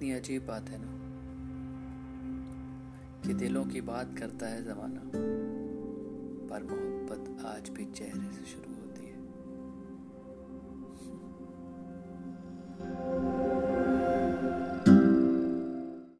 कितनी अजीब बात है ना, कि दिलों की बात करता है जमाना, पर मोहब्बत आज भी चेहरे से शुरू